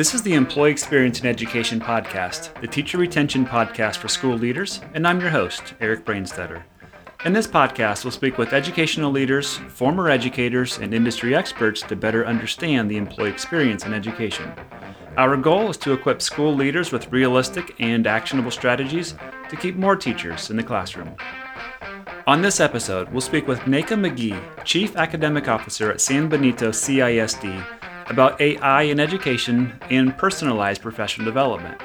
This is the Employee Experience in Education podcast, the teacher retention podcast for school leaders, and I'm your host, Eric Brainstetter. In this podcast, we'll speak with educational leaders, former educators, and industry experts to better understand the employee experience in education. Our goal is to equip school leaders with realistic and actionable strategies to keep more teachers in the classroom. On this episode, we'll speak with Nneka McGee, Chief Academic Officer at San Benito CISD, about AI in education and personalized professional development.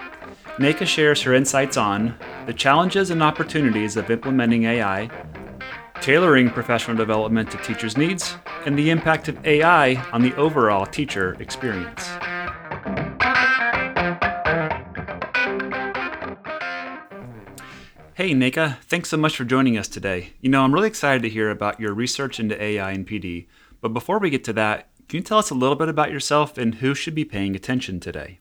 Nneka shares her insights on the challenges and opportunities of implementing AI, tailoring professional development to teachers' needs, and the impact of AI on the overall teacher experience. Hey, Nneka, thanks so much for joining us today. You know, I'm really excited to hear about your research into AI and PD. But before we get to that, can you tell us a little bit about yourself and who should be paying attention today?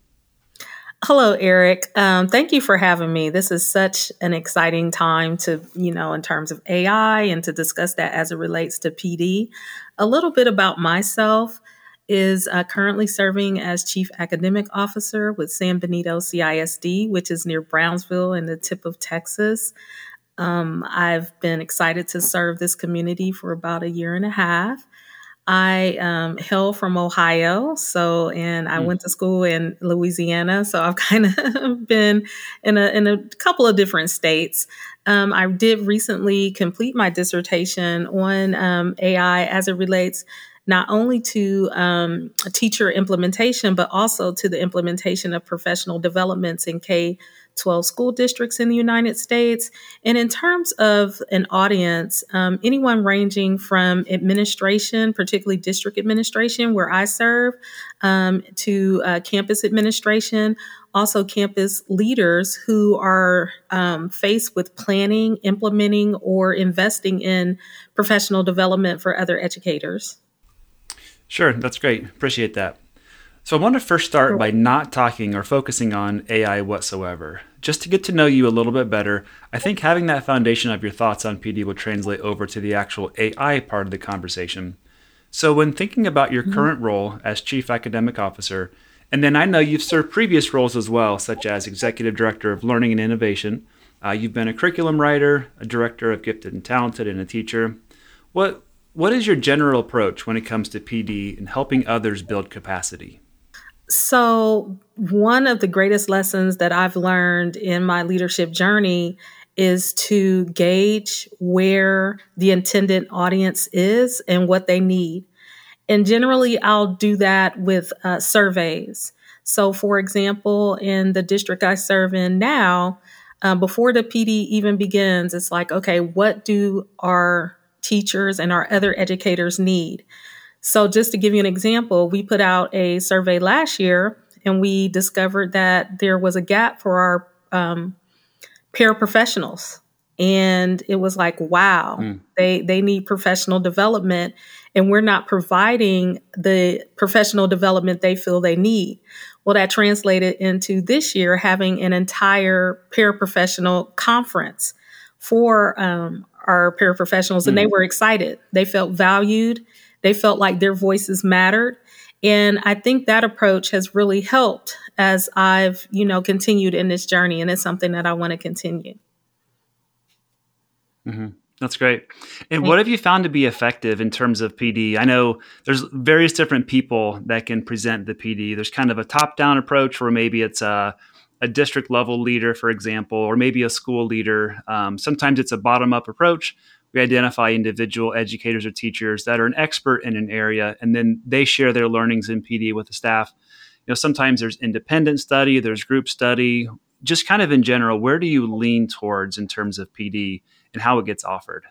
Hello, Eric. Um, thank you for having me. This is such an exciting time to, you know, in terms of AI and to discuss that as it relates to PD. A little bit about myself is uh, currently serving as Chief Academic Officer with San Benito CISD, which is near Brownsville in the tip of Texas. Um, I've been excited to serve this community for about a year and a half. I um, hail from Ohio, so and I mm. went to school in Louisiana, so I've kind of been in a in a couple of different states. Um, I did recently complete my dissertation on um, AI as it relates not only to um, teacher implementation, but also to the implementation of professional developments in K 12 school districts in the United States. And in terms of an audience, um, anyone ranging from administration, particularly district administration, where I serve, um, to uh, campus administration, also campus leaders who are um, faced with planning, implementing, or investing in professional development for other educators. Sure, that's great. Appreciate that. So I want to first start by not talking or focusing on AI whatsoever. Just to get to know you a little bit better, I think having that foundation of your thoughts on PD will translate over to the actual AI part of the conversation. So when thinking about your mm-hmm. current role as Chief Academic Officer, and then I know you've served previous roles as well, such as Executive Director of Learning and Innovation. Uh, you've been a curriculum writer, a director of Gifted and Talented, and a teacher. What what is your general approach when it comes to PD and helping others build capacity? So, one of the greatest lessons that I've learned in my leadership journey is to gauge where the intended audience is and what they need. And generally, I'll do that with uh, surveys. So, for example, in the district I serve in now, um, before the PD even begins, it's like, okay, what do our teachers and our other educators need? So, just to give you an example, we put out a survey last year and we discovered that there was a gap for our um, paraprofessionals. And it was like, wow, mm. they, they need professional development, and we're not providing the professional development they feel they need. Well, that translated into this year having an entire paraprofessional conference for um, our paraprofessionals, mm. and they hmm. were excited. They felt valued they felt like their voices mattered. And I think that approach has really helped as I've, you know, continued in this journey. And it's something that I want to continue. Mm-hmm. That's great. And what have you found to be effective in terms of PD? I know there's various different people that can present the PD. There's kind of a top down approach where maybe it's a, a district level leader, for example, or maybe a school leader. Um, sometimes it's a bottom up approach we identify individual educators or teachers that are an expert in an area and then they share their learnings in pd with the staff. You know sometimes there's independent study there's group study. Just kind of in general where do you lean towards in terms of pd and how it gets offered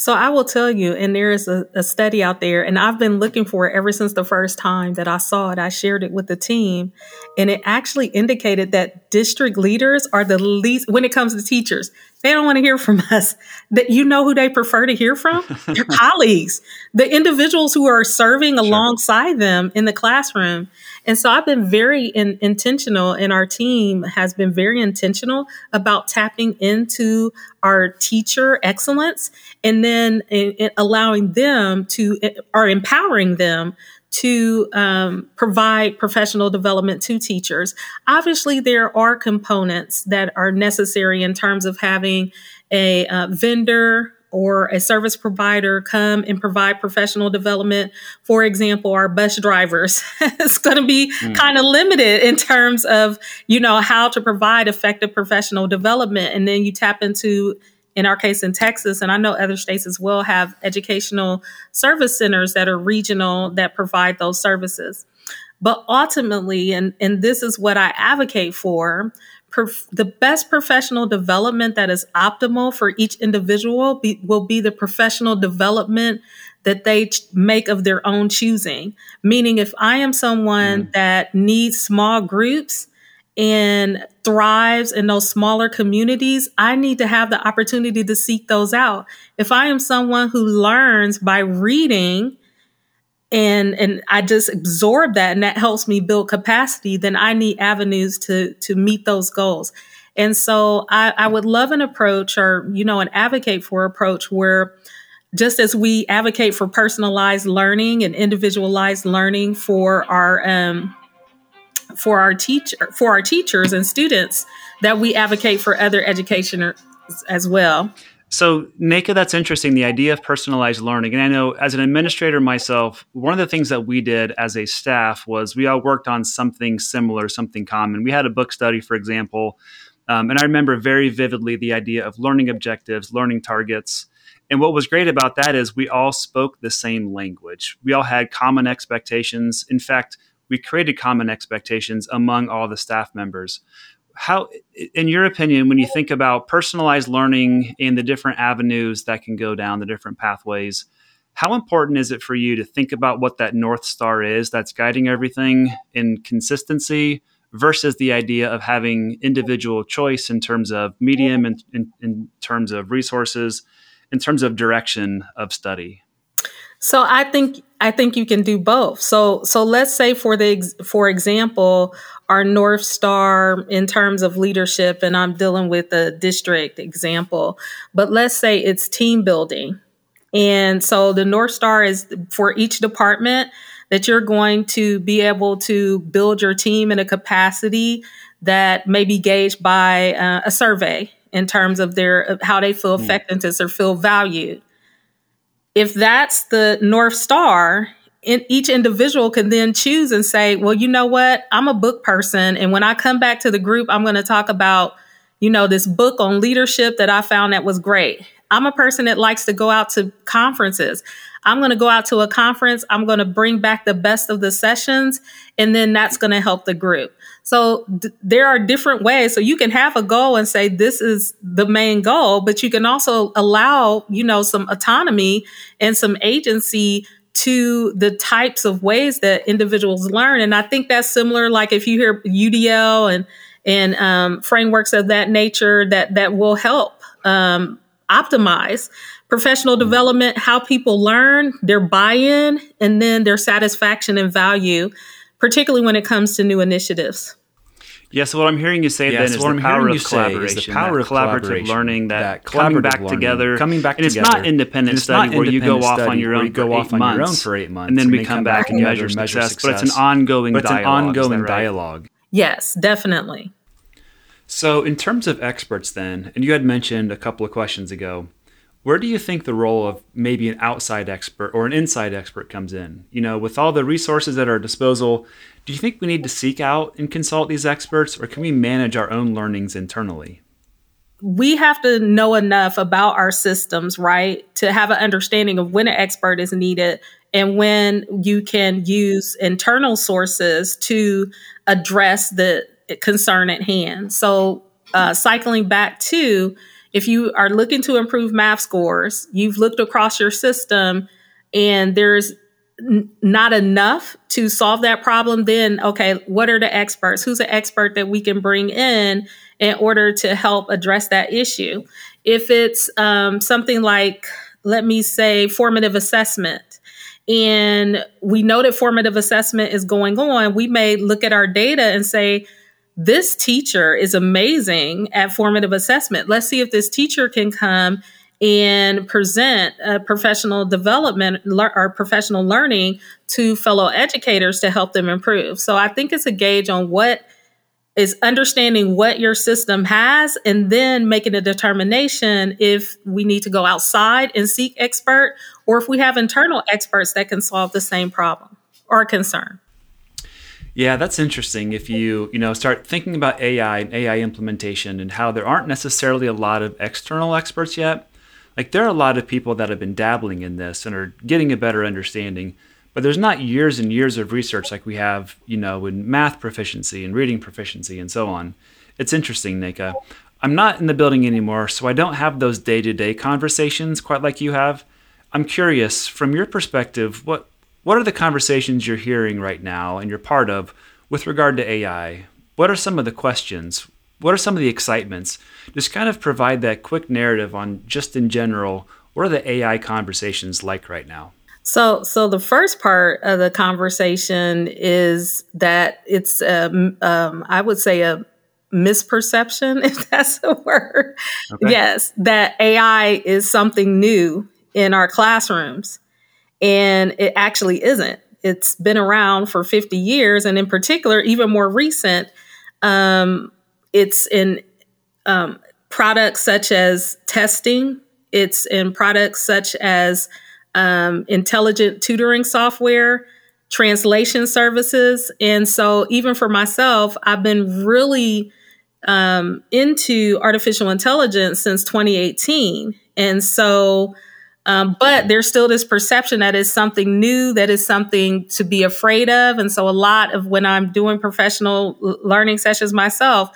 so I will tell you, and there is a, a, study out there, and I've been looking for it ever since the first time that I saw it. I shared it with the team, and it actually indicated that district leaders are the least, when it comes to teachers, they don't want to hear from us. That you know who they prefer to hear from? Their colleagues, the individuals who are serving sure. alongside them in the classroom. And so I've been very in, intentional, and our team has been very intentional about tapping into our teacher excellence and then in, in allowing them to, or empowering them to um, provide professional development to teachers. Obviously, there are components that are necessary in terms of having a uh, vendor or a service provider come and provide professional development. For example, our bus drivers, it's going to be mm. kind of limited in terms of, you know, how to provide effective professional development. And then you tap into in our case in Texas, and I know other states as well have educational service centers that are regional that provide those services. But ultimately, and, and this is what I advocate for, prof- the best professional development that is optimal for each individual be, will be the professional development that they ch- make of their own choosing. Meaning, if I am someone mm. that needs small groups, and thrives in those smaller communities, I need to have the opportunity to seek those out. If I am someone who learns by reading and and I just absorb that and that helps me build capacity, then I need avenues to to meet those goals. And so I, I would love an approach or, you know, an advocate for approach where just as we advocate for personalized learning and individualized learning for our um, for our teacher for our teachers and students that we advocate for other education as well. So, Nneka, that's interesting. The idea of personalized learning, and I know as an administrator myself, one of the things that we did as a staff was we all worked on something similar, something common. We had a book study, for example, um, and I remember very vividly the idea of learning objectives, learning targets. And what was great about that is we all spoke the same language. We all had common expectations. In fact, we created common expectations among all the staff members. How, in your opinion, when you think about personalized learning and the different avenues that can go down, the different pathways, how important is it for you to think about what that North Star is that's guiding everything in consistency versus the idea of having individual choice in terms of medium and in, in terms of resources, in terms of direction of study? So I think I think you can do both. So so let's say for the for example, our north star in terms of leadership and I'm dealing with a district example, but let's say it's team building. And so the north star is for each department that you're going to be able to build your team in a capacity that may be gauged by uh, a survey in terms of their how they feel hmm. effectiveness or feel valued if that's the North Star, in, each individual can then choose and say, well, you know what? I'm a book person. And when I come back to the group, I'm going to talk about, you know, this book on leadership that I found that was great. I'm a person that likes to go out to conferences. I'm going to go out to a conference. I'm going to bring back the best of the sessions, and then that's going to help the group. So th- there are different ways. So you can have a goal and say this is the main goal, but you can also allow, you know, some autonomy and some agency to the types of ways that individuals learn. And I think that's similar. Like if you hear UDL and and um, frameworks of that nature that that will help um, optimize professional development, how people learn, their buy-in, and then their satisfaction and value particularly when it comes to new initiatives. Yeah, so what I'm hearing you say then is the power of collaboration, the power of collaborative learning, that, that coming back learning, together, coming back and together. it's not independent it's study not where you go off on your own, go off on your own for eight months, and then we come back and measure success, But it's an ongoing, but it's an ongoing dialogue. Yes, definitely. So, in terms of experts, then, and you had mentioned a couple of questions ago, where do you think the role of maybe an outside expert or an inside expert comes in? You know, with all the resources at our disposal, do you think we need to seek out and consult these experts or can we manage our own learnings internally? We have to know enough about our systems, right? To have an understanding of when an expert is needed and when you can use internal sources to address the concern at hand. So, uh, cycling back to if you are looking to improve math scores, you've looked across your system and there's n- not enough to solve that problem, then okay, what are the experts? Who's an expert that we can bring in in order to help address that issue? If it's um, something like, let me say, formative assessment, and we know that formative assessment is going on, we may look at our data and say, this teacher is amazing at formative assessment. Let's see if this teacher can come and present a professional development or professional learning to fellow educators to help them improve. So I think it's a gauge on what is understanding what your system has and then making a determination if we need to go outside and seek expert or if we have internal experts that can solve the same problem or concern. Yeah, that's interesting. If you, you know, start thinking about AI and AI implementation and how there aren't necessarily a lot of external experts yet, like there are a lot of people that have been dabbling in this and are getting a better understanding, but there's not years and years of research like we have, you know, in math proficiency and reading proficiency and so on. It's interesting, Nneka. I'm not in the building anymore, so I don't have those day-to-day conversations quite like you have. I'm curious, from your perspective, what what are the conversations you're hearing right now and you're part of with regard to AI? What are some of the questions? what are some of the excitements? Just kind of provide that quick narrative on just in general, what are the AI conversations like right now? So, so the first part of the conversation is that it's, um, um, I would say, a misperception, if that's a word. Okay. Yes, that AI is something new in our classrooms, and it actually isn't. It's been around for 50 years, and in particular, even more recent. Um, it's in um, products such as testing. It's in products such as um, intelligent tutoring software, translation services. And so, even for myself, I've been really um, into artificial intelligence since 2018. And so, um, but there's still this perception that is something new, that is something to be afraid of. And so, a lot of when I'm doing professional learning sessions myself,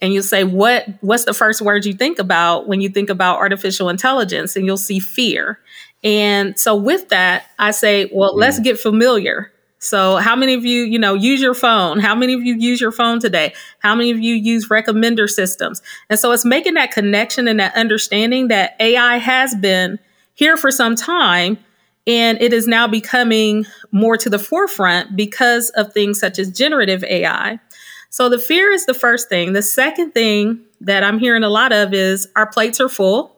and you'll say what what's the first word you think about when you think about artificial intelligence? And you'll see fear. And so with that i say well mm-hmm. let's get familiar. So how many of you you know use your phone? How many of you use your phone today? How many of you use recommender systems? And so it's making that connection and that understanding that ai has been here for some time and it is now becoming more to the forefront because of things such as generative ai so the fear is the first thing. The second thing that I'm hearing a lot of is our plates are full.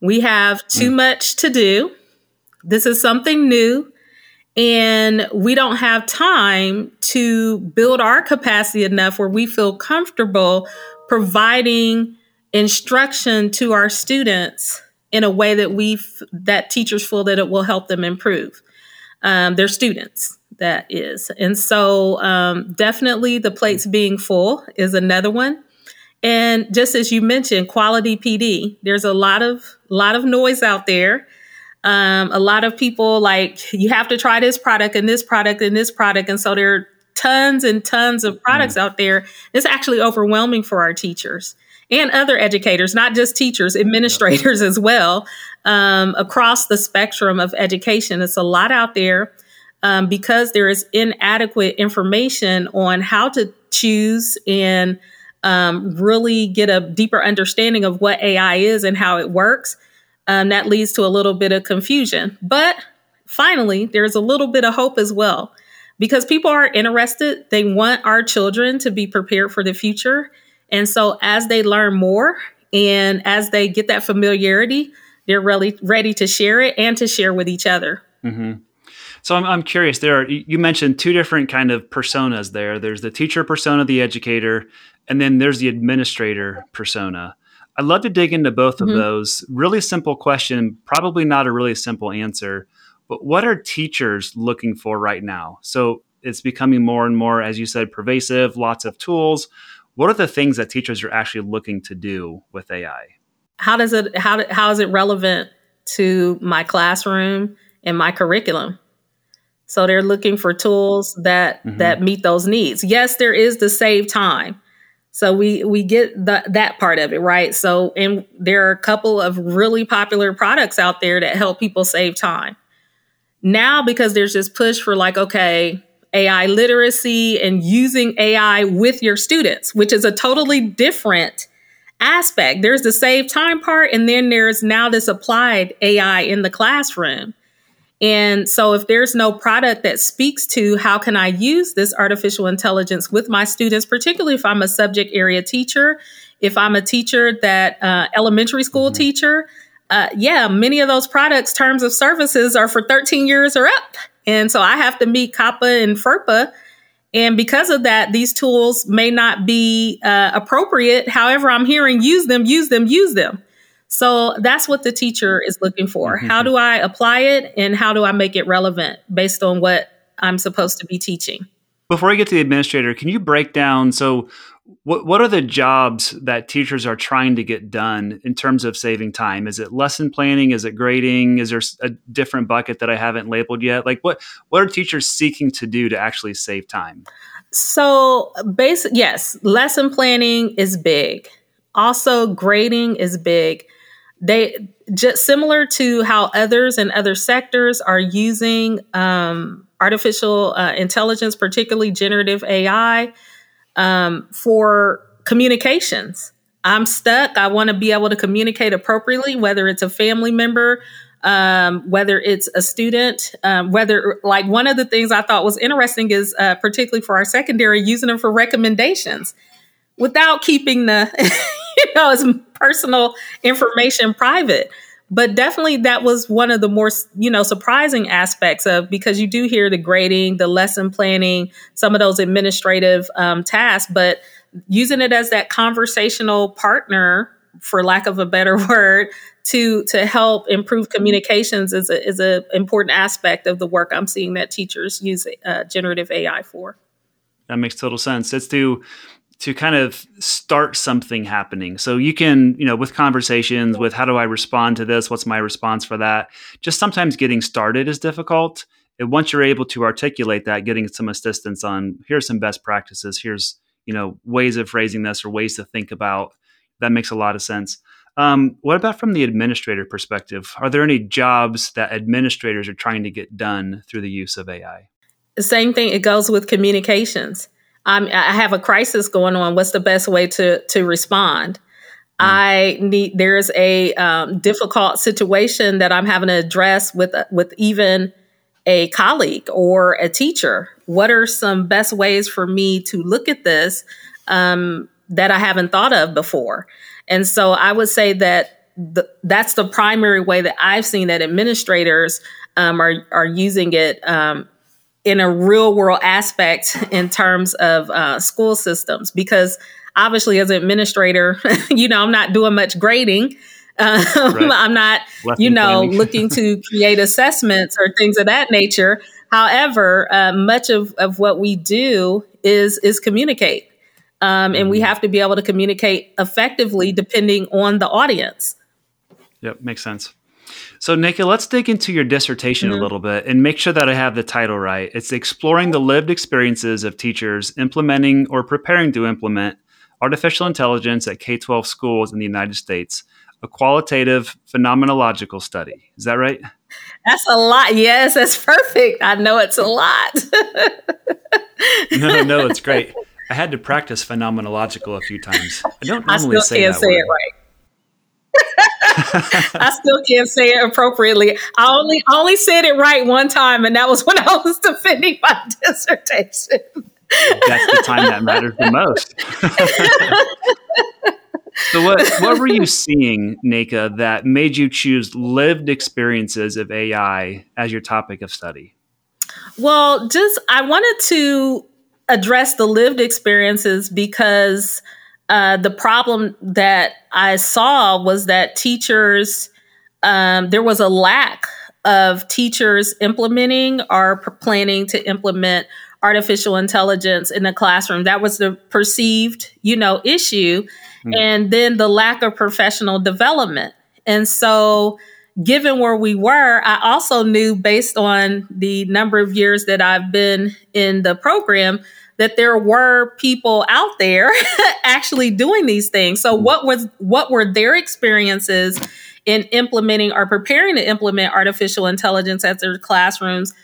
We have too mm. much to do. This is something new. And we don't have time to build our capacity enough where we feel comfortable providing instruction to our students in a way that we that teachers feel that it will help them improve um, their students that is. And so, um, definitely the plates being full is another one. And just as you mentioned, quality PD, there's a lot of lot of noise out there. Um, a lot of people like you have to try this product and this product and this product, and so there are tons and tons of products mm. out there. It's actually overwhelming for our teachers and other educators, not just teachers, administrators as well, um, across the spectrum of education. It's a lot out there um, because there is inadequate information on how to choose and um, really get a deeper understanding of what AI is and how it works. Um, that leads to a little bit of confusion. But finally, there's a little bit of hope as well because people are interested. They want our children to be prepared for the future. And so as they learn more and as they get that familiarity, they're really ready to share it and to share with each other. Mm-hmm. So I'm, I'm curious. There are you mentioned two different kind of personas there. There's the teacher persona, the educator, and then there's the administrator persona. I'd love to dig into both mm-hmm. of those. Really simple question, probably not a really simple answer. But what are teachers looking for right now? So it's becoming more and more, as you said, pervasive. Lots of tools. What are the things that teachers are actually looking to do with AI? How does it how how is it relevant to my classroom and my curriculum? So they're looking for tools that mm-hmm. that meet those needs. Yes, there is the save time. So we we get the, that part of it, right? So and there are a couple of really popular products out there that help people save time. Now because there's this push for like okay, AI literacy and using AI with your students, which is a totally different aspect. There's the save time part and then there's now this applied AI in the classroom. And so if there's no product that speaks to how can I use this artificial intelligence with my students, particularly if I'm a subject area teacher, if I'm a teacher that uh, elementary school mm-hmm. teacher, uh, yeah, many of those products terms of services are for 13 years or up. And so I have to meet COPPA and FERPA. And because of that, these tools may not be uh, appropriate. However, I'm hearing use them, use them, use them. So that's what the teacher is looking for. Mm-hmm. How do I apply it and how do I make it relevant based on what I'm supposed to be teaching? Before I get to the administrator, can you break down so what what are the jobs that teachers are trying to get done in terms of saving time? Is it lesson planning? Is it grading? Is there a different bucket that I haven't labeled yet? Like what what are teachers seeking to do to actually save time? So, basic yes, lesson planning is big. Also, grading is big they just similar to how others in other sectors are using um, artificial uh, intelligence, particularly generative AI, um, for communications. I'm stuck. I want to be able to communicate appropriately, whether it's a family member, um, whether it's a student, um, whether like one of the things I thought was interesting is uh, particularly for our secondary, using them for recommendations without keeping the you know his personal information private. But definitely that was one of the more you know surprising aspects of because you do hear the grading the lesson planning some of those administrative um, tasks but using it as that conversational partner for lack of a better word to to help improve communications is a, is a important aspect of the work i'm seeing that teachers use uh, generative ai for. That makes total sense. It's to to kind of start something happening. So you can, you know, with conversations, with how do I respond to this? What's my response for that? Just sometimes getting started is difficult. And once you're able to articulate that, getting some assistance on here's some best practices, here's, you know, ways of phrasing this or ways to think about, that makes a lot of sense. Um, what about from the administrator perspective? Are there any jobs that administrators are trying to get done through the use of AI? The same thing, it goes with communications. I'm, I have a crisis going on. What's the best way to to respond? Mm. I need. There's a um, difficult situation that I'm having to address with with even a colleague or a teacher. What are some best ways for me to look at this um, that I haven't thought of before? And so I would say that the, that's the primary way that I've seen that administrators um, are are using it um, in a real world aspect in terms of uh, school systems because obviously as an administrator you know i'm not doing much grading. Um, right. i'm not Left you know looking to create assessments or things of that nature. However uh, much of, of what we do is is communicate. Um, and mm-hmm. we have to be able to communicate effectively depending on the audience. Yep makes sense so, Nneka, let's dig into your dissertation mm-hmm. a little bit and make sure that I have the title right. It's exploring the lived experiences of teachers implementing or preparing to implement artificial intelligence at K 12 schools in the United States, a qualitative phenomenological study. Is that right? That's a lot. Yes, that's perfect. I know it's a lot. no, no, it's great. I had to practice phenomenological a few times. I don't normally I say can't say word. it right. I still can't say it appropriately. I only only said it right one time, and that was when I was defending my dissertation. That's the time that matters the most. so what what were you seeing, Nneka, that made you choose lived experiences of AI as your topic of study? Well, just I wanted to address the lived experiences because uh, the problem that I saw was that teachers, um, there was a lack of teachers implementing or planning to implement artificial intelligence in the classroom. That was the perceived, you know, issue. Mm. And then the lack of professional development. And so, given where we were, I also knew based on the number of years that I've been in the program that there were people out there actually doing these things. So hmm. what was what were their experiences in implementing or preparing to implement artificial intelligence at their classrooms,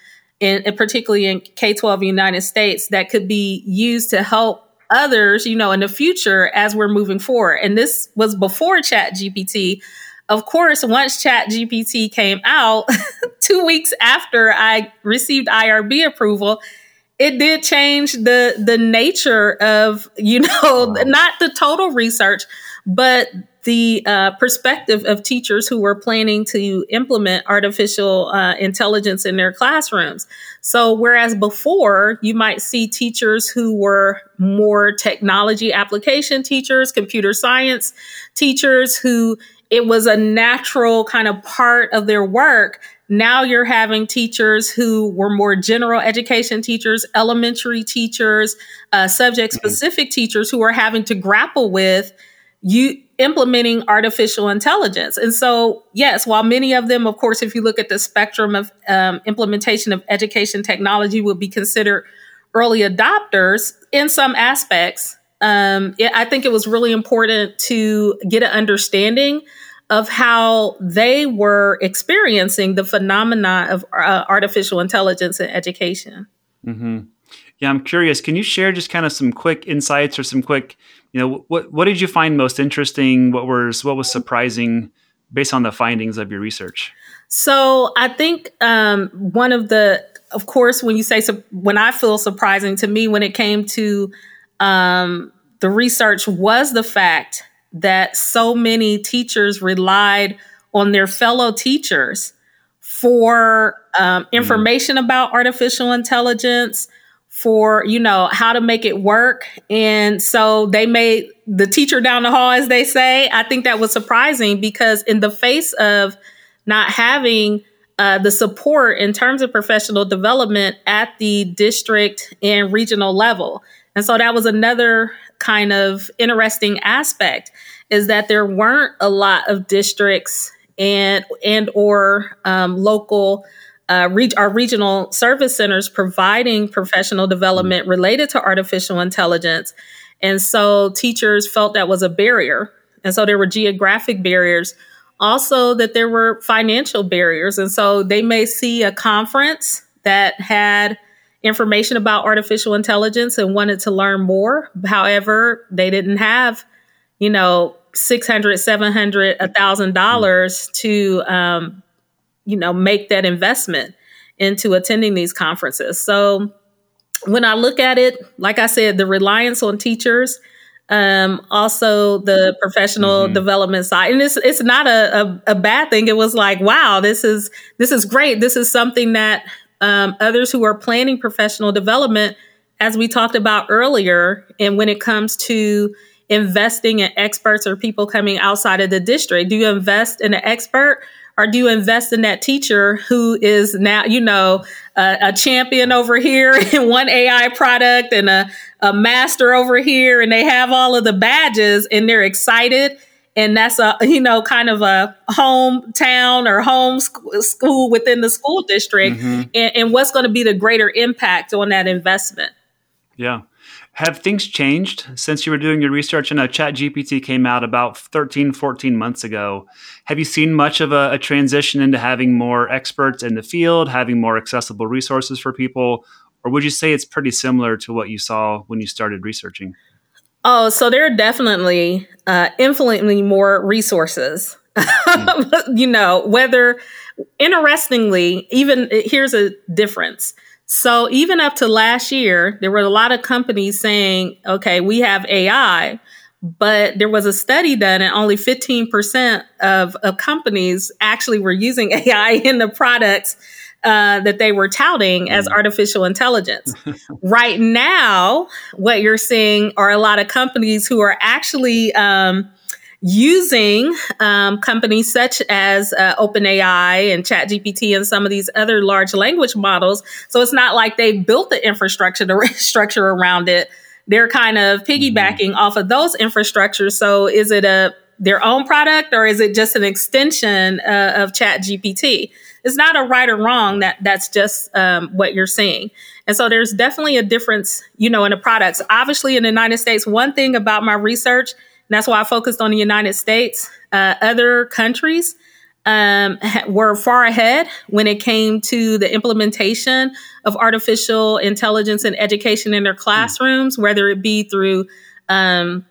and particularly in K twelve United States, that could be used to help others, you know, in the future as we're moving forward. And this was before Chat GPT. of course, once Chat GPT came out, two weeks after I received IRB approval, it did change the the nature of you know not the total research but the uh, perspective of teachers who were planning to implement artificial uh, intelligence in their classrooms. So, whereas before you might see teachers who were more technology application teachers, computer science teachers who it was a natural kind of part of their work now you're having teachers who were more general education teachers, elementary teachers, uh, subject specific mm-hmm. teachers who are having to grapple with you implementing artificial intelligence. And so, yes, while many of them, of course, if you look at the spectrum of um, implementation of education technology, would be considered early adopters in some aspects. Um, it, I think it was really important to get an understanding of how they were experiencing the phenomena of uh, artificial intelligence in education. Mm-hmm. Yeah, I'm curious. Can you share just kind of some quick insights or some quick, you know, what what did you find most interesting? What was what was surprising based on the findings of your research? So I think um, one of the, of course, when you say when I feel surprising to me when it came to um, the research was the fact that so many teachers relied on their fellow teachers for um, mm. information mm. about artificial intelligence for you know how to make it work and so they made the teacher down the hall as they say i think that was surprising because in the face of not having uh, the support in terms of professional development at the district and regional level and so that was another kind of interesting aspect is that there weren't a lot of districts and and or um, local uh, re- our regional service centers providing professional development related to artificial intelligence. And so teachers felt that was a barrier. And so there were geographic barriers. Also that there were financial barriers. And so they may see a conference that had information about artificial intelligence and wanted to learn more however they didn't have you know, 600, 700, a thousand dollars to, um, you know, make that investment into attending these conferences. So when I look at it, like I said, the reliance on teachers, um, also the professional mm-hmm. development side, and it's it's not a, a, a bad thing. It was like, wow, this is this is great. This is something that um, others who are planning professional development, as we talked about earlier, and when it comes to investing in experts or people coming outside of the district? Do you invest in an expert or do you invest in that teacher who is now, you know, a, a champion over here in one AI product and a, a master over here and they have all of the badges and they're excited and that's a you know kind of a hometown or home school within the school district mm-hmm. and, and, what's going to be the greater impact on that investment yeah have things changed since you were doing your research? I know ChatGPT came out about 13, 14 months ago. Have you seen much of a, a, transition into having more experts in the field, having more accessible resources for people? Or would you say it's pretty similar to what you saw when you started researching? Oh, so there are definitely uh, infinitely more resources. Mm. you know, whether interestingly, even here's a difference so even up to last year, there were a lot of companies saying, okay, we have AI, but there was a study done and only 15% of, of companies actually were using AI in the products uh, that they were touting as mm. artificial intelligence. right now, what you're seeing are a lot of companies who are actually um, using um, companies such as uh, OpenAI and ChatGPT and some of these other large language models. So it's not like they built the infrastructure to, structure around it. They're kind of piggybacking mm-hmm. off of those infrastructures. So is it a their own product or is it just an extension uh, of ChatGPT? It's not a right or wrong. That that's just um, what you're seeing. And so there's definitely a difference, you know, in the products. Obviously, in the United States, one thing about my research that's why I focused on the United States. Uh, other countries um, were far ahead when it came to the implementation of artificial intelligence and education in their classrooms, whether it be through um,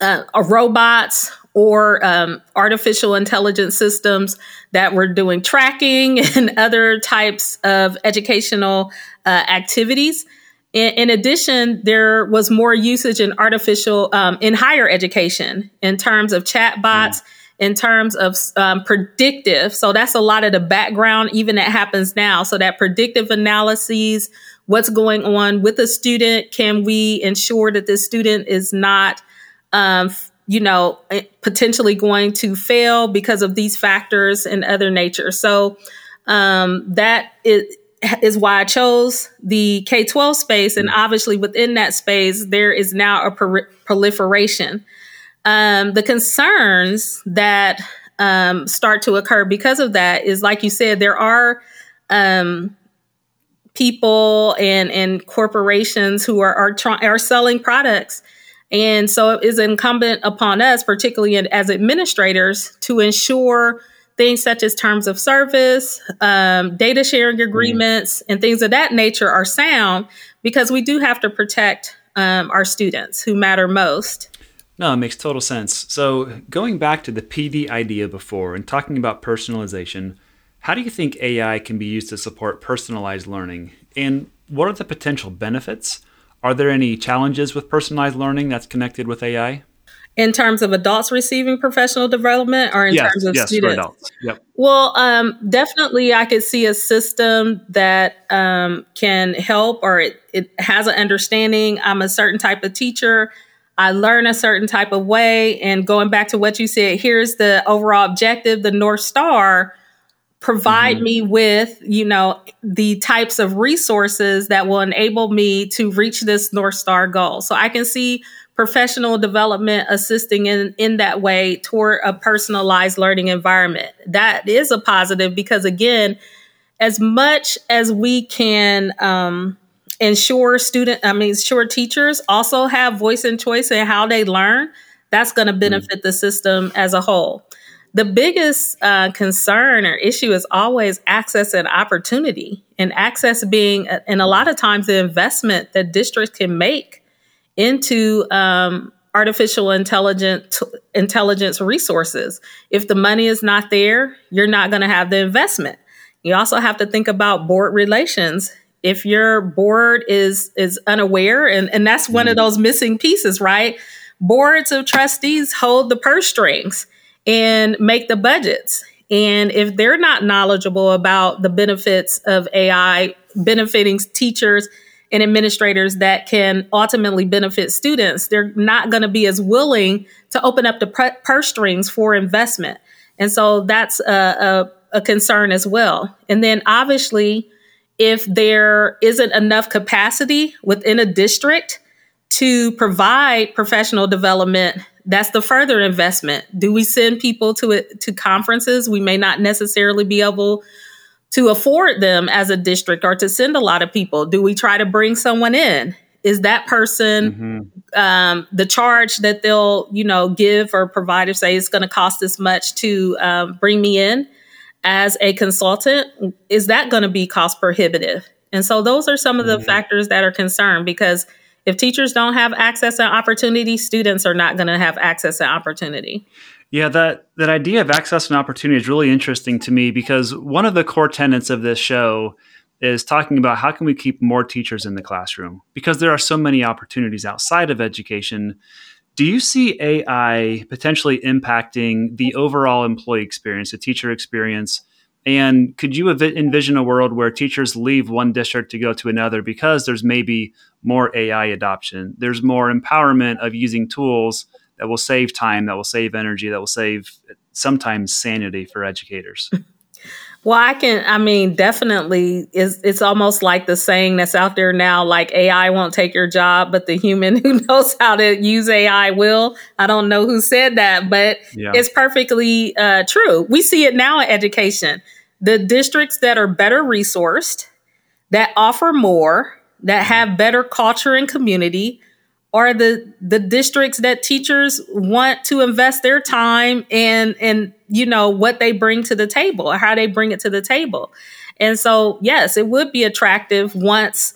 uh, robots or um, artificial intelligence systems that were doing tracking and other types of educational uh, activities. In, in, addition, there was more usage in artificial um, in higher education in terms of chatbots. Mm. In terms of um, predictive, so that's a lot of the background, even that happens now. So that predictive analyses, what's going on with a student, can we ensure that this student is not um, you know, eh, potentially going to fail because of these factors and other nature. So um, that is, is why I chose the K 12 space. And obviously, within that space, there is now a per- proliferation. Um, the concerns that um, start to occur because of that is, like you said, there are um, people and, and corporations who are, are, try- are selling products and so it is incumbent upon us, particularly as administrators, to ensure things such as terms of service, um, data sharing agreements, mm. and things of that nature are sound because we do have to protect um, our students who matter most. No, it makes total sense. So, going back to the PD idea before and talking about personalization, how do you think AI can be used to support personalized learning? And what are the potential benefits? Are there any challenges with personalized learning that's connected with AI? In terms of adults receiving professional development or in yes, terms of yes, students? Yep. Well, um, definitely I could see a system that um, can help or it, it has an understanding. I'm a certain type of teacher. I learn a certain type of way. And going back to what you said, here's the overall objective, the North Star provide mm-hmm. me with you know the types of resources that will enable me to reach this north star goal so i can see professional development assisting in in that way toward a personalized learning environment that is a positive because again as much as we can um, ensure student i mean ensure teachers also have voice and choice in how they learn that's going to mm-hmm. benefit mm-hmm. the system as a whole the biggest uh, concern or issue is always access and opportunity, and access being, and a lot of times, the investment that districts can make into um, artificial intelligence intelligence resources. If the money is not there, you're not going to have the investment. You also have to think about board relations. If your board is is unaware, and, and that's one mm. of those missing pieces, right? Boards of trustees hold the purse strings and make the budgets. And if they're not knowledgeable about the benefits of AI benefiting teachers and administrators that can ultimately benefit students, they're not going to be as willing to open up the purse strings for investment. And so that's a, a, a concern as well. And then obviously, if there isn't enough capacity within a district to provide professional development that's the further investment. Do we send people to it to conferences? We may not necessarily be able to afford them as a district or to send a lot of people. Do we try to bring someone in? Is that person mm-hmm. um, the charge that they'll you know give or provide? If say it's going to cost this much to um, bring me in as a consultant, is that going to be cost prohibitive? And so those are some of the mm-hmm. factors that are concerned because if teachers don't have access and opportunity, students are not going to have access and opportunity. Yeah, that that idea of access and opportunity is really interesting to me because one of the core tenets of this show is talking about how can we keep more teachers in the classroom because there are so many opportunities outside of education. Do you see AI potentially impacting the overall employee experience, the teacher experience? And could you envision a world where teachers leave one district to go to another because there's maybe more AI adoption? There's more empowerment of using tools that will save time, that will save energy, that will save sometimes sanity for educators. Well, I can. I mean, definitely, it's it's almost like the saying that's out there now, like AI won't take your job, but the human who knows how to use AI will. I don't know who said that, but yeah. it's perfectly uh, true. We see it now in education the districts that are better resourced, that offer more, that have better culture and community, are the the districts that teachers want to invest their time and and you know what they bring to the table or how they bring it to the table. And so, yes, it would be attractive once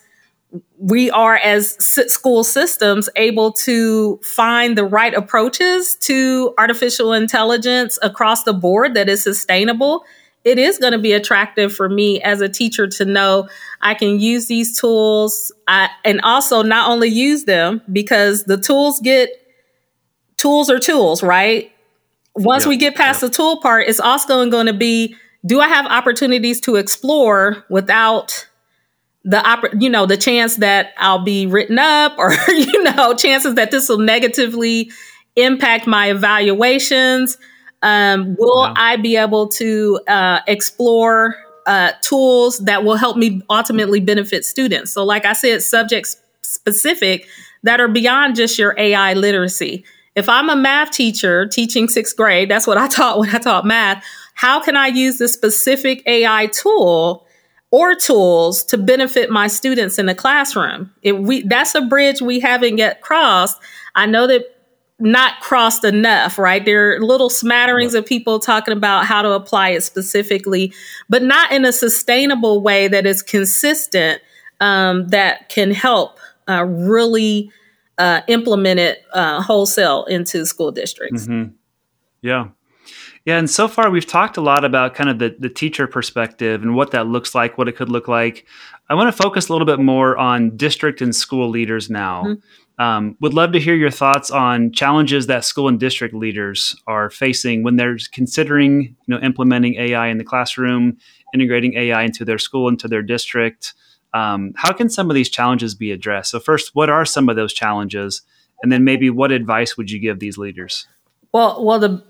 we are as school systems able to find the right approaches to artificial intelligence across the board that is sustainable it is going to be attractive for me as a teacher to know I can use these tools I, and also not only use them because the tools get tools are tools, right? Once yep. we get past yep. the tool part, it's also going to be do I have opportunities to explore without the oppor- you know the chance that I'll be written up or you know chances that this will negatively impact my evaluations um, will. I be able to uh, explore uh, tools that will help me ultimately benefit students? So, like I said, subject specific that are beyond just your AI literacy. If I'm a math teacher teaching sixth grade, that's what I taught when I taught math. How can I use this specific AI tool or tools to benefit my students in the classroom? If we that's a bridge we haven't yet crossed. I know that not crossed enough, right? There are little smatterings of people talking about how to apply it specifically, but not in a sustainable way that is consistent um, that can help uh, really uh, implement it uh, wholesale into school districts. Mm-hmm. Yeah. Yeah, and so far we've talked a lot about kind of the, the teacher perspective and what that looks like, what it could look like. I want to focus a little bit more on district and school leaders now. Mm-hmm. Um, would love to hear your thoughts on challenges that school and district leaders are facing when they're considering, you know, implementing AI in the classroom, integrating AI into their school, into their district. Um, how can some of these challenges be addressed? So, first, what are some of those challenges, and then maybe what advice would you give these leaders? Well, well, the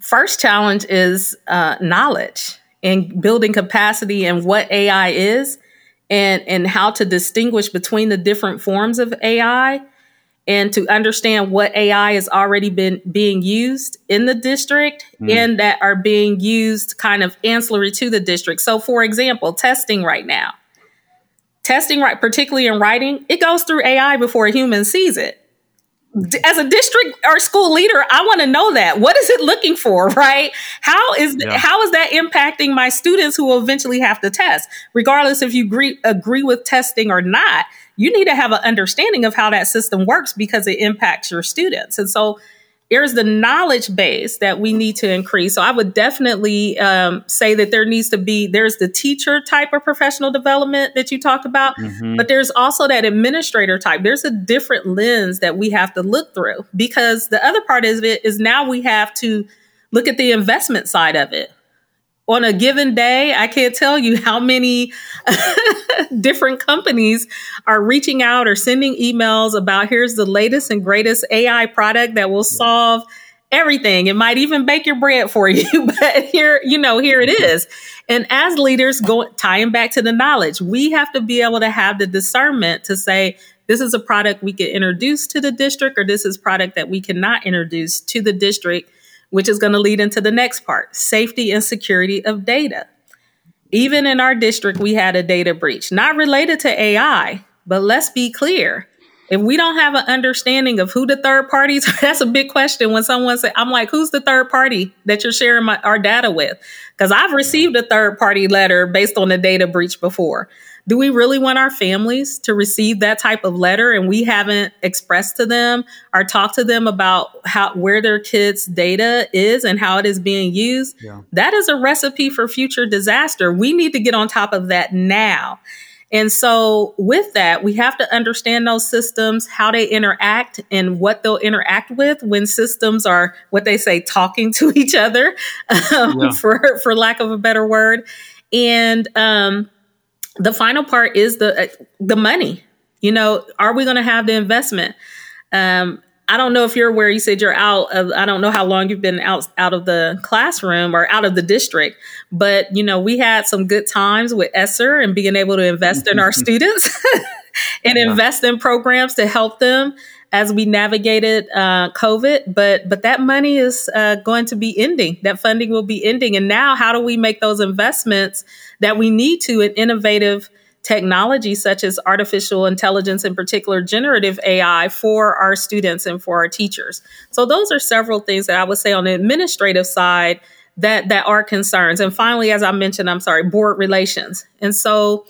first challenge is uh, knowledge and building capacity and what AI is, and and how to distinguish between the different forms of AI and to understand what AI has already been being used in the district mm. and that are being used kind of ancillary to the district. So, for example, testing right now, testing right, particularly in writing, it goes through AI before a human sees it. As a district or school leader, I want to know that. What is it looking for, right? How is yeah. how is that impacting my students who will eventually have to test, regardless if you agree agree with testing or not? You need to have an understanding of how that system works because it impacts your students. And so there's the knowledge base that we need to increase. So I would definitely um, say that there needs to be there's the teacher type of professional development that you talked about, mm-hmm. but there's also that administrator type. There's a different lens that we have to look through because the other part of it is now we have to look at the investment side of it on a given day, I can't tell you how many different companies are reaching out or sending emails about here's the latest and greatest AI product that will solve everything. It might even bake your bread for you, but here, you know, here it is. And as leaders, go tying back to the knowledge, we have to be able to have the discernment to say, this is a product we can introduce to the district, or this is product that we cannot introduce to the district which is going to lead into the next part safety and security of data. Even in our district, we had a data breach, not related to AI, but let's be clear. If we don't have an understanding of who the third parties, that's a big question. When someone say, "I'm like, who's the third party that you're sharing my, our data with?" Because I've received a third party letter based on a data breach before do we really want our families to receive that type of letter? And we haven't expressed to them or talked to them about how where their kids data is and how it is being used. Yeah. that is a recipe for future disaster. We need to get on top of that now. And so with that we have to understand those systems how they interact and what they'll interact with when systems are what they say talking to each other um, yeah. for for lack of a better word. And um the final part is the uh, the money. You know, are we going to have the investment? Um, I don't know if you're where you said you're out of, I don't know how long you've been out out of the classroom or out of the district, but you know, we had some good times with ESSER and being able to invest in our students and yeah. invest in programs to help them as we navigated uh, COVID. But but that money is uh, going to be ending. That funding will be ending. And now, how do we make those investments that we need to in innovative technology such as artificial intelligence, in particular generative AI, for our students and for our teachers? So those are several things that I would say on the administrative side that that are concerns. And finally, as I mentioned, I'm sorry, board relations. And so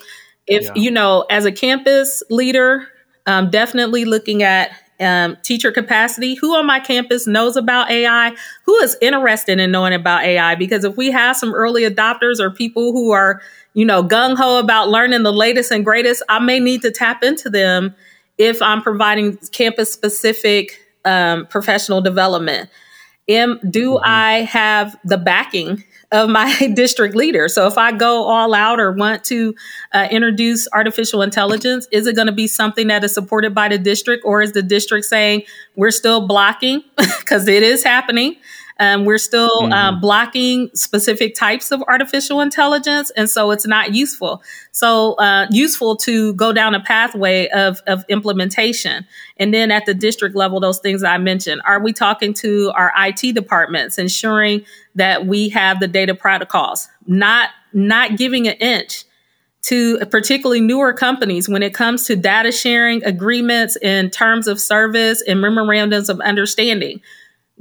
if yeah. you know, as a campus leader, um, definitely looking at um, teacher capacity. Who on my campus knows about AI? Who is interested in knowing about AI? Because if we have some early adopters or people who are, you know, gung ho about learning the latest and greatest, I may need to tap into them if I'm providing campus specific um, professional development. Am do mm-hmm. I have the backing of my district leader. So if I go all out or want to uh, introduce artificial intelligence, is it going to be something that is supported by the district or is the district saying we're still blocking because it is happening? Um, we're still mm-hmm. um, blocking specific types of artificial intelligence, and so it's not useful. So uh, useful to go down a pathway of of implementation, and then at the district level, those things I mentioned. Are we talking to our IT departments, ensuring that we have the data protocols, not not giving an inch to particularly newer companies when it comes to data sharing agreements in terms of service and memorandums of understanding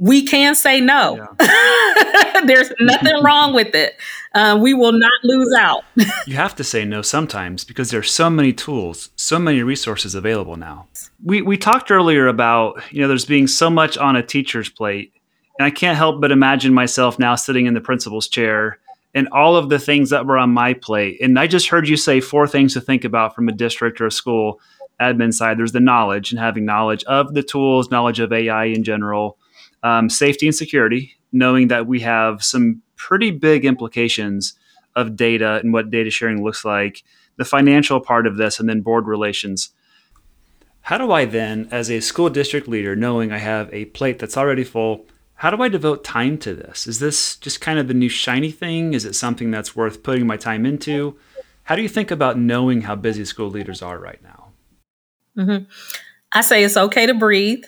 we can say no. Yeah. There's nothing wrong with it. Uh, we will not lose out. you have to say no sometimes because there's so many tools, so many resources available now. We we talked earlier about you know there's being so much on a teacher's plate, and I can't help but imagine myself now sitting in the principal's chair and all of the things that were on my plate. And I just heard you say four things to think about from a district or a school admin side. There's the knowledge and having knowledge of the tools, knowledge of AI in general um, safety and security, knowing that we have some pretty big implications of data and what data sharing looks like, the financial part of this, and then board relations. How do I then, as a school district leader, knowing I have a plate that's already full, how do I devote time to this? Is this just kind of the new shiny thing? Is it something that's worth putting my time into? How do you think about knowing how busy school leaders are right now? Mm-hmm. I say it's okay to breathe.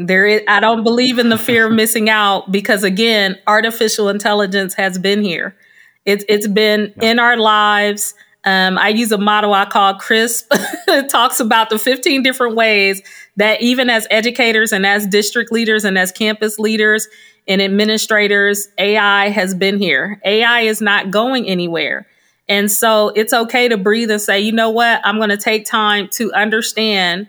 There is, I don't believe in the fear of missing out because again, artificial intelligence has been here. It's it's been yeah. in our lives. Um, I use a model I call CRISP. it talks about the 15 different ways that even as educators and as district leaders and as campus leaders and administrators, AI has been here. AI is not going anywhere. And so it's okay to breathe and say, you know what? I'm going to take time to understand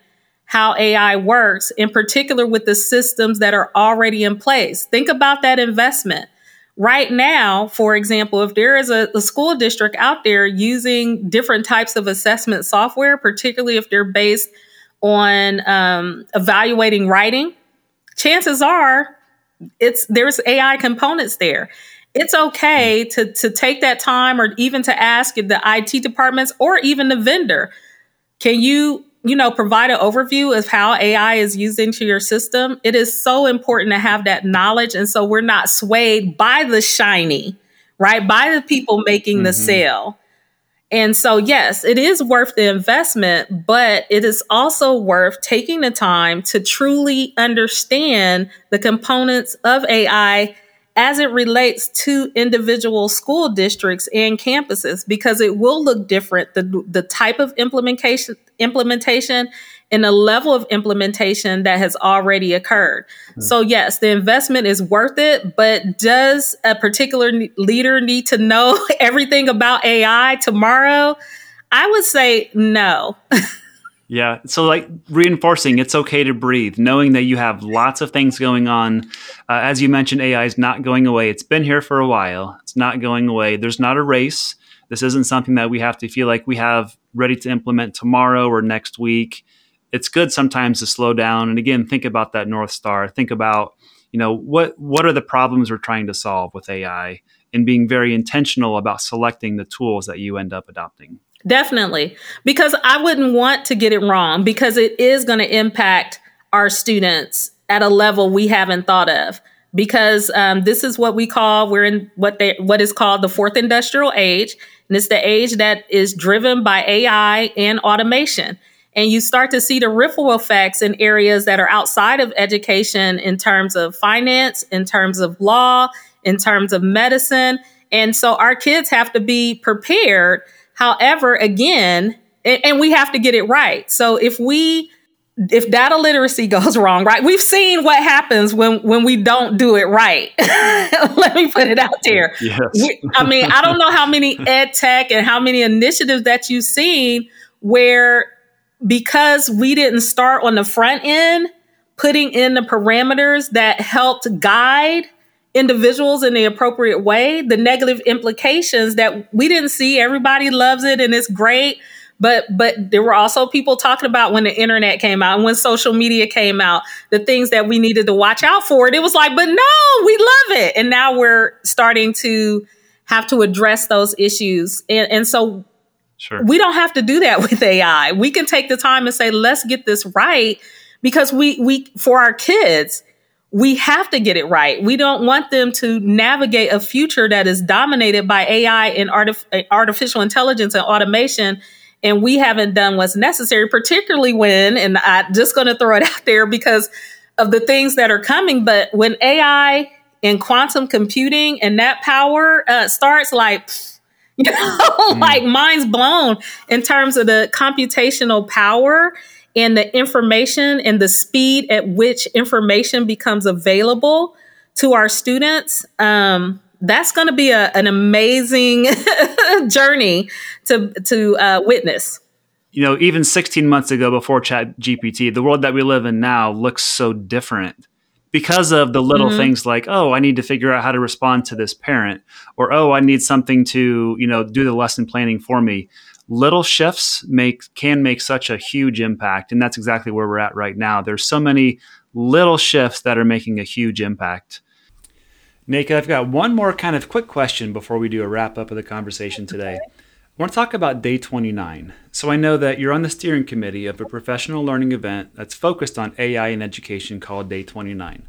how AI works, in particular with the systems that are already in place. Think about that investment. Right now, for example, if there is a, a, school district out there using different types of assessment software, particularly if they're based on um, evaluating writing, chances are it's there's AI components there. It's okay to to take that time or even to ask the IT departments or even the vendor, can you you know, provide an overview of how AI is used into your system, it is so important to have that knowledge. And so we're not swayed by the shiny, right? By the people making mm-hmm. the sale. And so, yes, it is worth the investment, but it is also worth taking the time to truly understand the components of AI as it relates to individual school districts and campuses because it will look different the the type of implementation implementation and the level of implementation that has already occurred. Mm-hmm. So yes, the investment is worth it, but does a particular leader need to know everything about AI tomorrow? I would say no. Yeah. So, like reinforcing it's okay to breathe, knowing that you have lots of things going on. Uh, as you mentioned, AI is not going away. It's been here for a while, it's not going away. There's not a race. This isn't something that we have to feel like we have ready to implement tomorrow or next week. It's good sometimes to slow down and again think about that north star. Think about, you know, what what are the problems we're trying to solve with AI and being very intentional about selecting the tools that you end up adopting. Definitely. Because I wouldn't want to get it wrong because it is going to impact our students at a level we haven't thought of. Because um, this is what we call we're in what they what is called the fourth industrial age, and it's the age that is driven by AI and automation. And you start to see the ripple effects in areas that are outside of education in terms of finance, in terms of law, in terms of medicine. And so our kids have to be prepared However, again, and we have to get it right. So if we if data literacy goes wrong, right? We've seen what happens when when we don't do it right. Let me put it out there. Yes. We, I mean, I don't know how many ed tech and how many initiatives that you've seen where because we didn't start on the front end putting in the parameters that helped guide individuals in the appropriate way, the negative implications that we didn't see everybody loves it and it's great but but there were also people talking about when the internet came out and when social media came out, the things that we needed to watch out for. And it was like, but no, we love it. And now we're starting to have to address those issues. And, and so Sure. We don't have to do that with AI. We can take the time and say, let's get this right because we, we, for our kids, we have to get it right. We don't want them to navigate a future that is dominated by AI and artif- artificial intelligence and automation and we haven't done what's necessary, particularly when, and I'm just going to throw it out there because of the things that are coming, but when AI and quantum computing and that power uh, starts like, you know, mm. like minds blown in terms of the computational power and the information and the speed at which information becomes available to our students. Um, that's going to be a, an amazing journey to to uh, witness. You know, even 16 months ago, before Chat GPT, the world that we live in now looks so different because of the little mm-hmm. things like, oh, I need to figure out how to respond to this parent, or oh, I need something to you know do the lesson planning for me. Little shifts make can make such a huge impact, and that's exactly where we're at right now. There's so many little shifts that are making a huge impact. Nneka, I've got one more kind of quick question before we do a wrap up of the conversation today. Okay. I want to talk about day 29. So I know that you're on the steering committee of a professional learning event that's focused on AI in education called Day 29.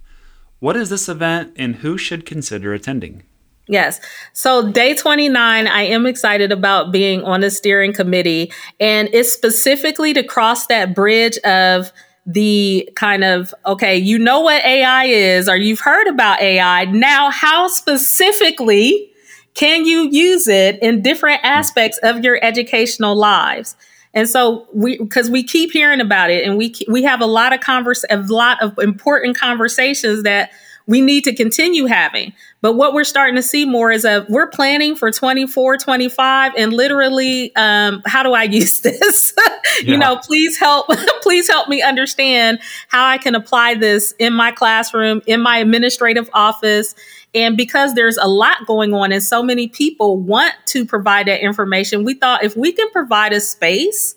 What is this event and who should consider attending? Yes. So day 29, I am excited about being on the steering committee and it's specifically to cross that bridge of the kind of, okay, you know what AI is, or you've heard about AI. Now, how specifically can you use it in different mm-hmm. aspects of your educational lives? And so we, because we keep hearing about it and we, we have a lot of converse, a lot of important conversations that we need to continue having. But what we're starting to see more is a we're planning for 24, 25, and literally, um, how do I use this? you know, please help, please help me understand how I can apply this in my classroom, in my administrative office. And because there's a lot going on and so many people want to provide that information, we thought if we can provide a space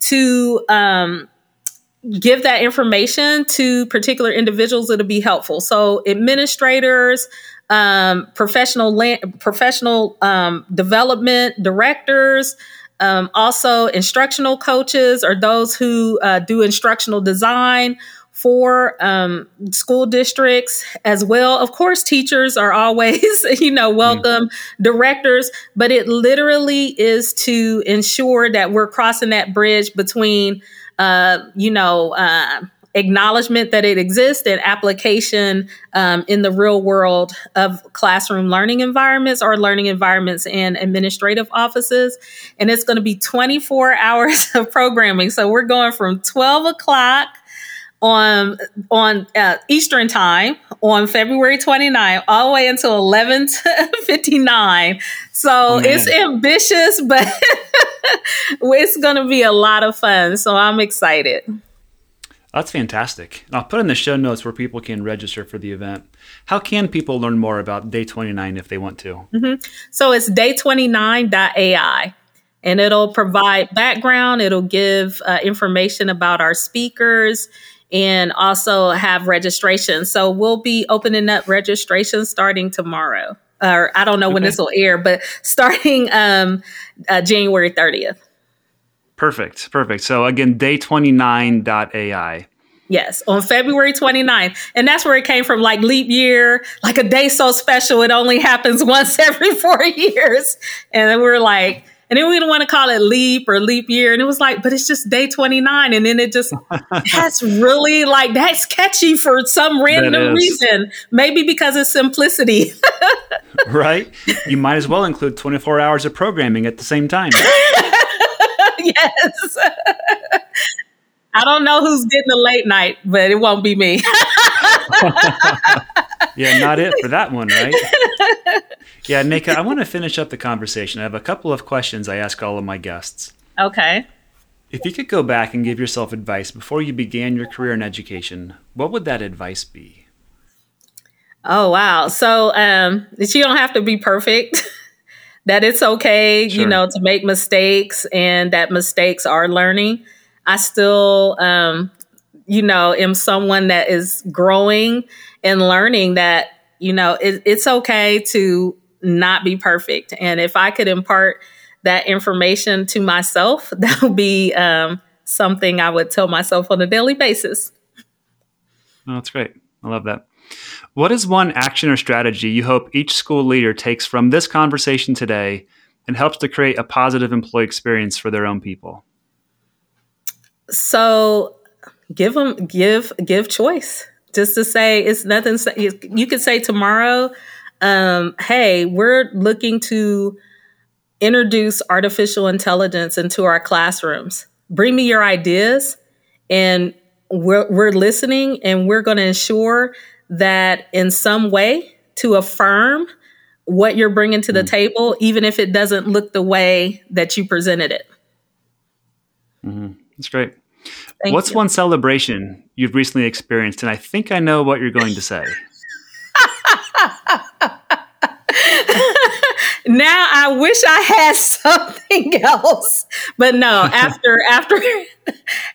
to um, give that information to particular individuals, it'll be helpful. So administrators, um, professional professional um, development directors, um, also instructional coaches or those who uh, do instructional design for um, school districts as well. Of course, teachers are always, you know, welcome, mm-hmm. directors, but it literally is to ensure that we're crossing that bridge between, uh, you know, uh, acknowledgement that it exists and application um, in the real world of classroom learning environments or learning environments in administrative offices. And it's going to be 24 hours of programming. So we're going from 12 o'clock on on uh, Eastern time on February 29 all the way until 11 59. So oh, it's ambitious, but it's going to be a lot of fun. So I'm excited. That's fantastic. I'll put in the show notes where people can register for the event. How can people learn more about Day 29 if they want to? Mm-hmm. So it's day29.ai and it'll provide background, it'll give uh, information about our speakers and also have registration. So we'll be opening up registration starting tomorrow. Or I don't know okay. when this will air, but starting um, uh, January 30th. Perfect. Perfect. So again, day29.ai. Yes, on February 29th. And that's where it came from like leap year, like a day so special. It only happens once every four years. And then we we're like, and then we didn't want to call it leap or leap year. And it was like, but it's just day 29. And then it just, that's really like, that's catchy for some random reason. Maybe because of simplicity. right? You might as well include 24 hours of programming at the same time. yes. I don't know who's getting the late night, but it won't be me. Yeah, not it for that one, right? Yeah, Nneka, I want to finish up the conversation. I have a couple of questions I ask all of my guests. Okay. If you could go back and give yourself advice before you began your career in education, what would that advice be? Oh wow! So um, that you don't have to be perfect. that it's okay, sure. you know, to make mistakes, and that mistakes are learning. I still, um, you know, am someone that is growing and learning that you know it, it's okay to not be perfect, and if I could impart that information to myself, that would be um, something I would tell myself on a daily basis. Oh, that's great. I love that. What is one action or strategy you hope each school leader takes from this conversation today and helps to create a positive employee experience for their own people? So, give them give give choice. Just to say it's nothing. You could say tomorrow, um, "Hey, we're looking to." introduce artificial intelligence into our classrooms. Bring me your ideas, and we're, we're listening, and we're going to ensure that in some way to affirm what you're bringing to the mm. table, even if it doesn't look the way that you presented it. Mm-hmm. That's great. Thank What's you. one celebration you've recently experienced? And I think I know what you're going to say. now I wish I had something else. But no, after after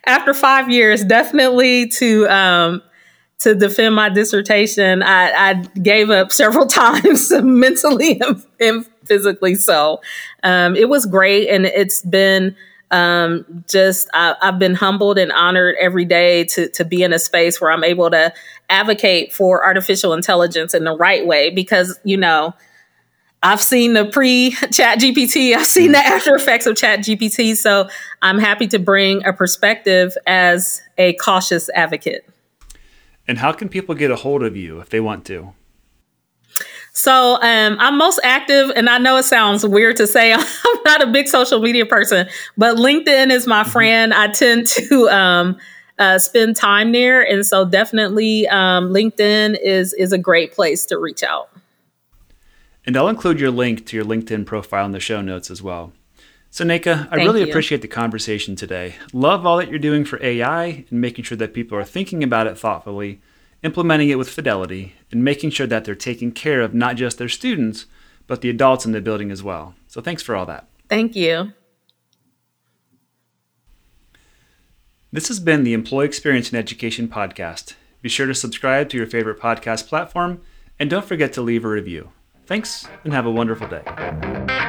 after five years, definitely to um to defend my dissertation, I, I gave up several times mentally and, and, physically. So um, it was great, and it's been um, just I, have been humbled and honored every day to to be in a space where I'm able to advocate for artificial intelligence in the right way because you know I've seen the pre chat GPT, I've seen the after effects of chat GPT. So I'm happy to bring a perspective as a cautious advocate. And how can people get a hold of you if they want to? So um, I'm most active, and I know it sounds weird to say I'm not a big social media person, but LinkedIn is my mm-hmm. friend. I tend to um, uh, spend time there, and so definitely um, LinkedIn is is a great place to reach out. And I'll include your link to your LinkedIn profile in the show notes as well. So, Nneka, I Thank really you. appreciate the conversation today. Love all that you're doing for AI and making sure that people are thinking about it thoughtfully, implementing it with fidelity, and making sure that they're taking care of not just their students, but the adults in the building as well. So, thanks for all that. Thank you. This has been the Employee Experience in Education podcast. Be sure to subscribe to your favorite podcast platform and don't forget to leave a review. Thanks, and have a wonderful day.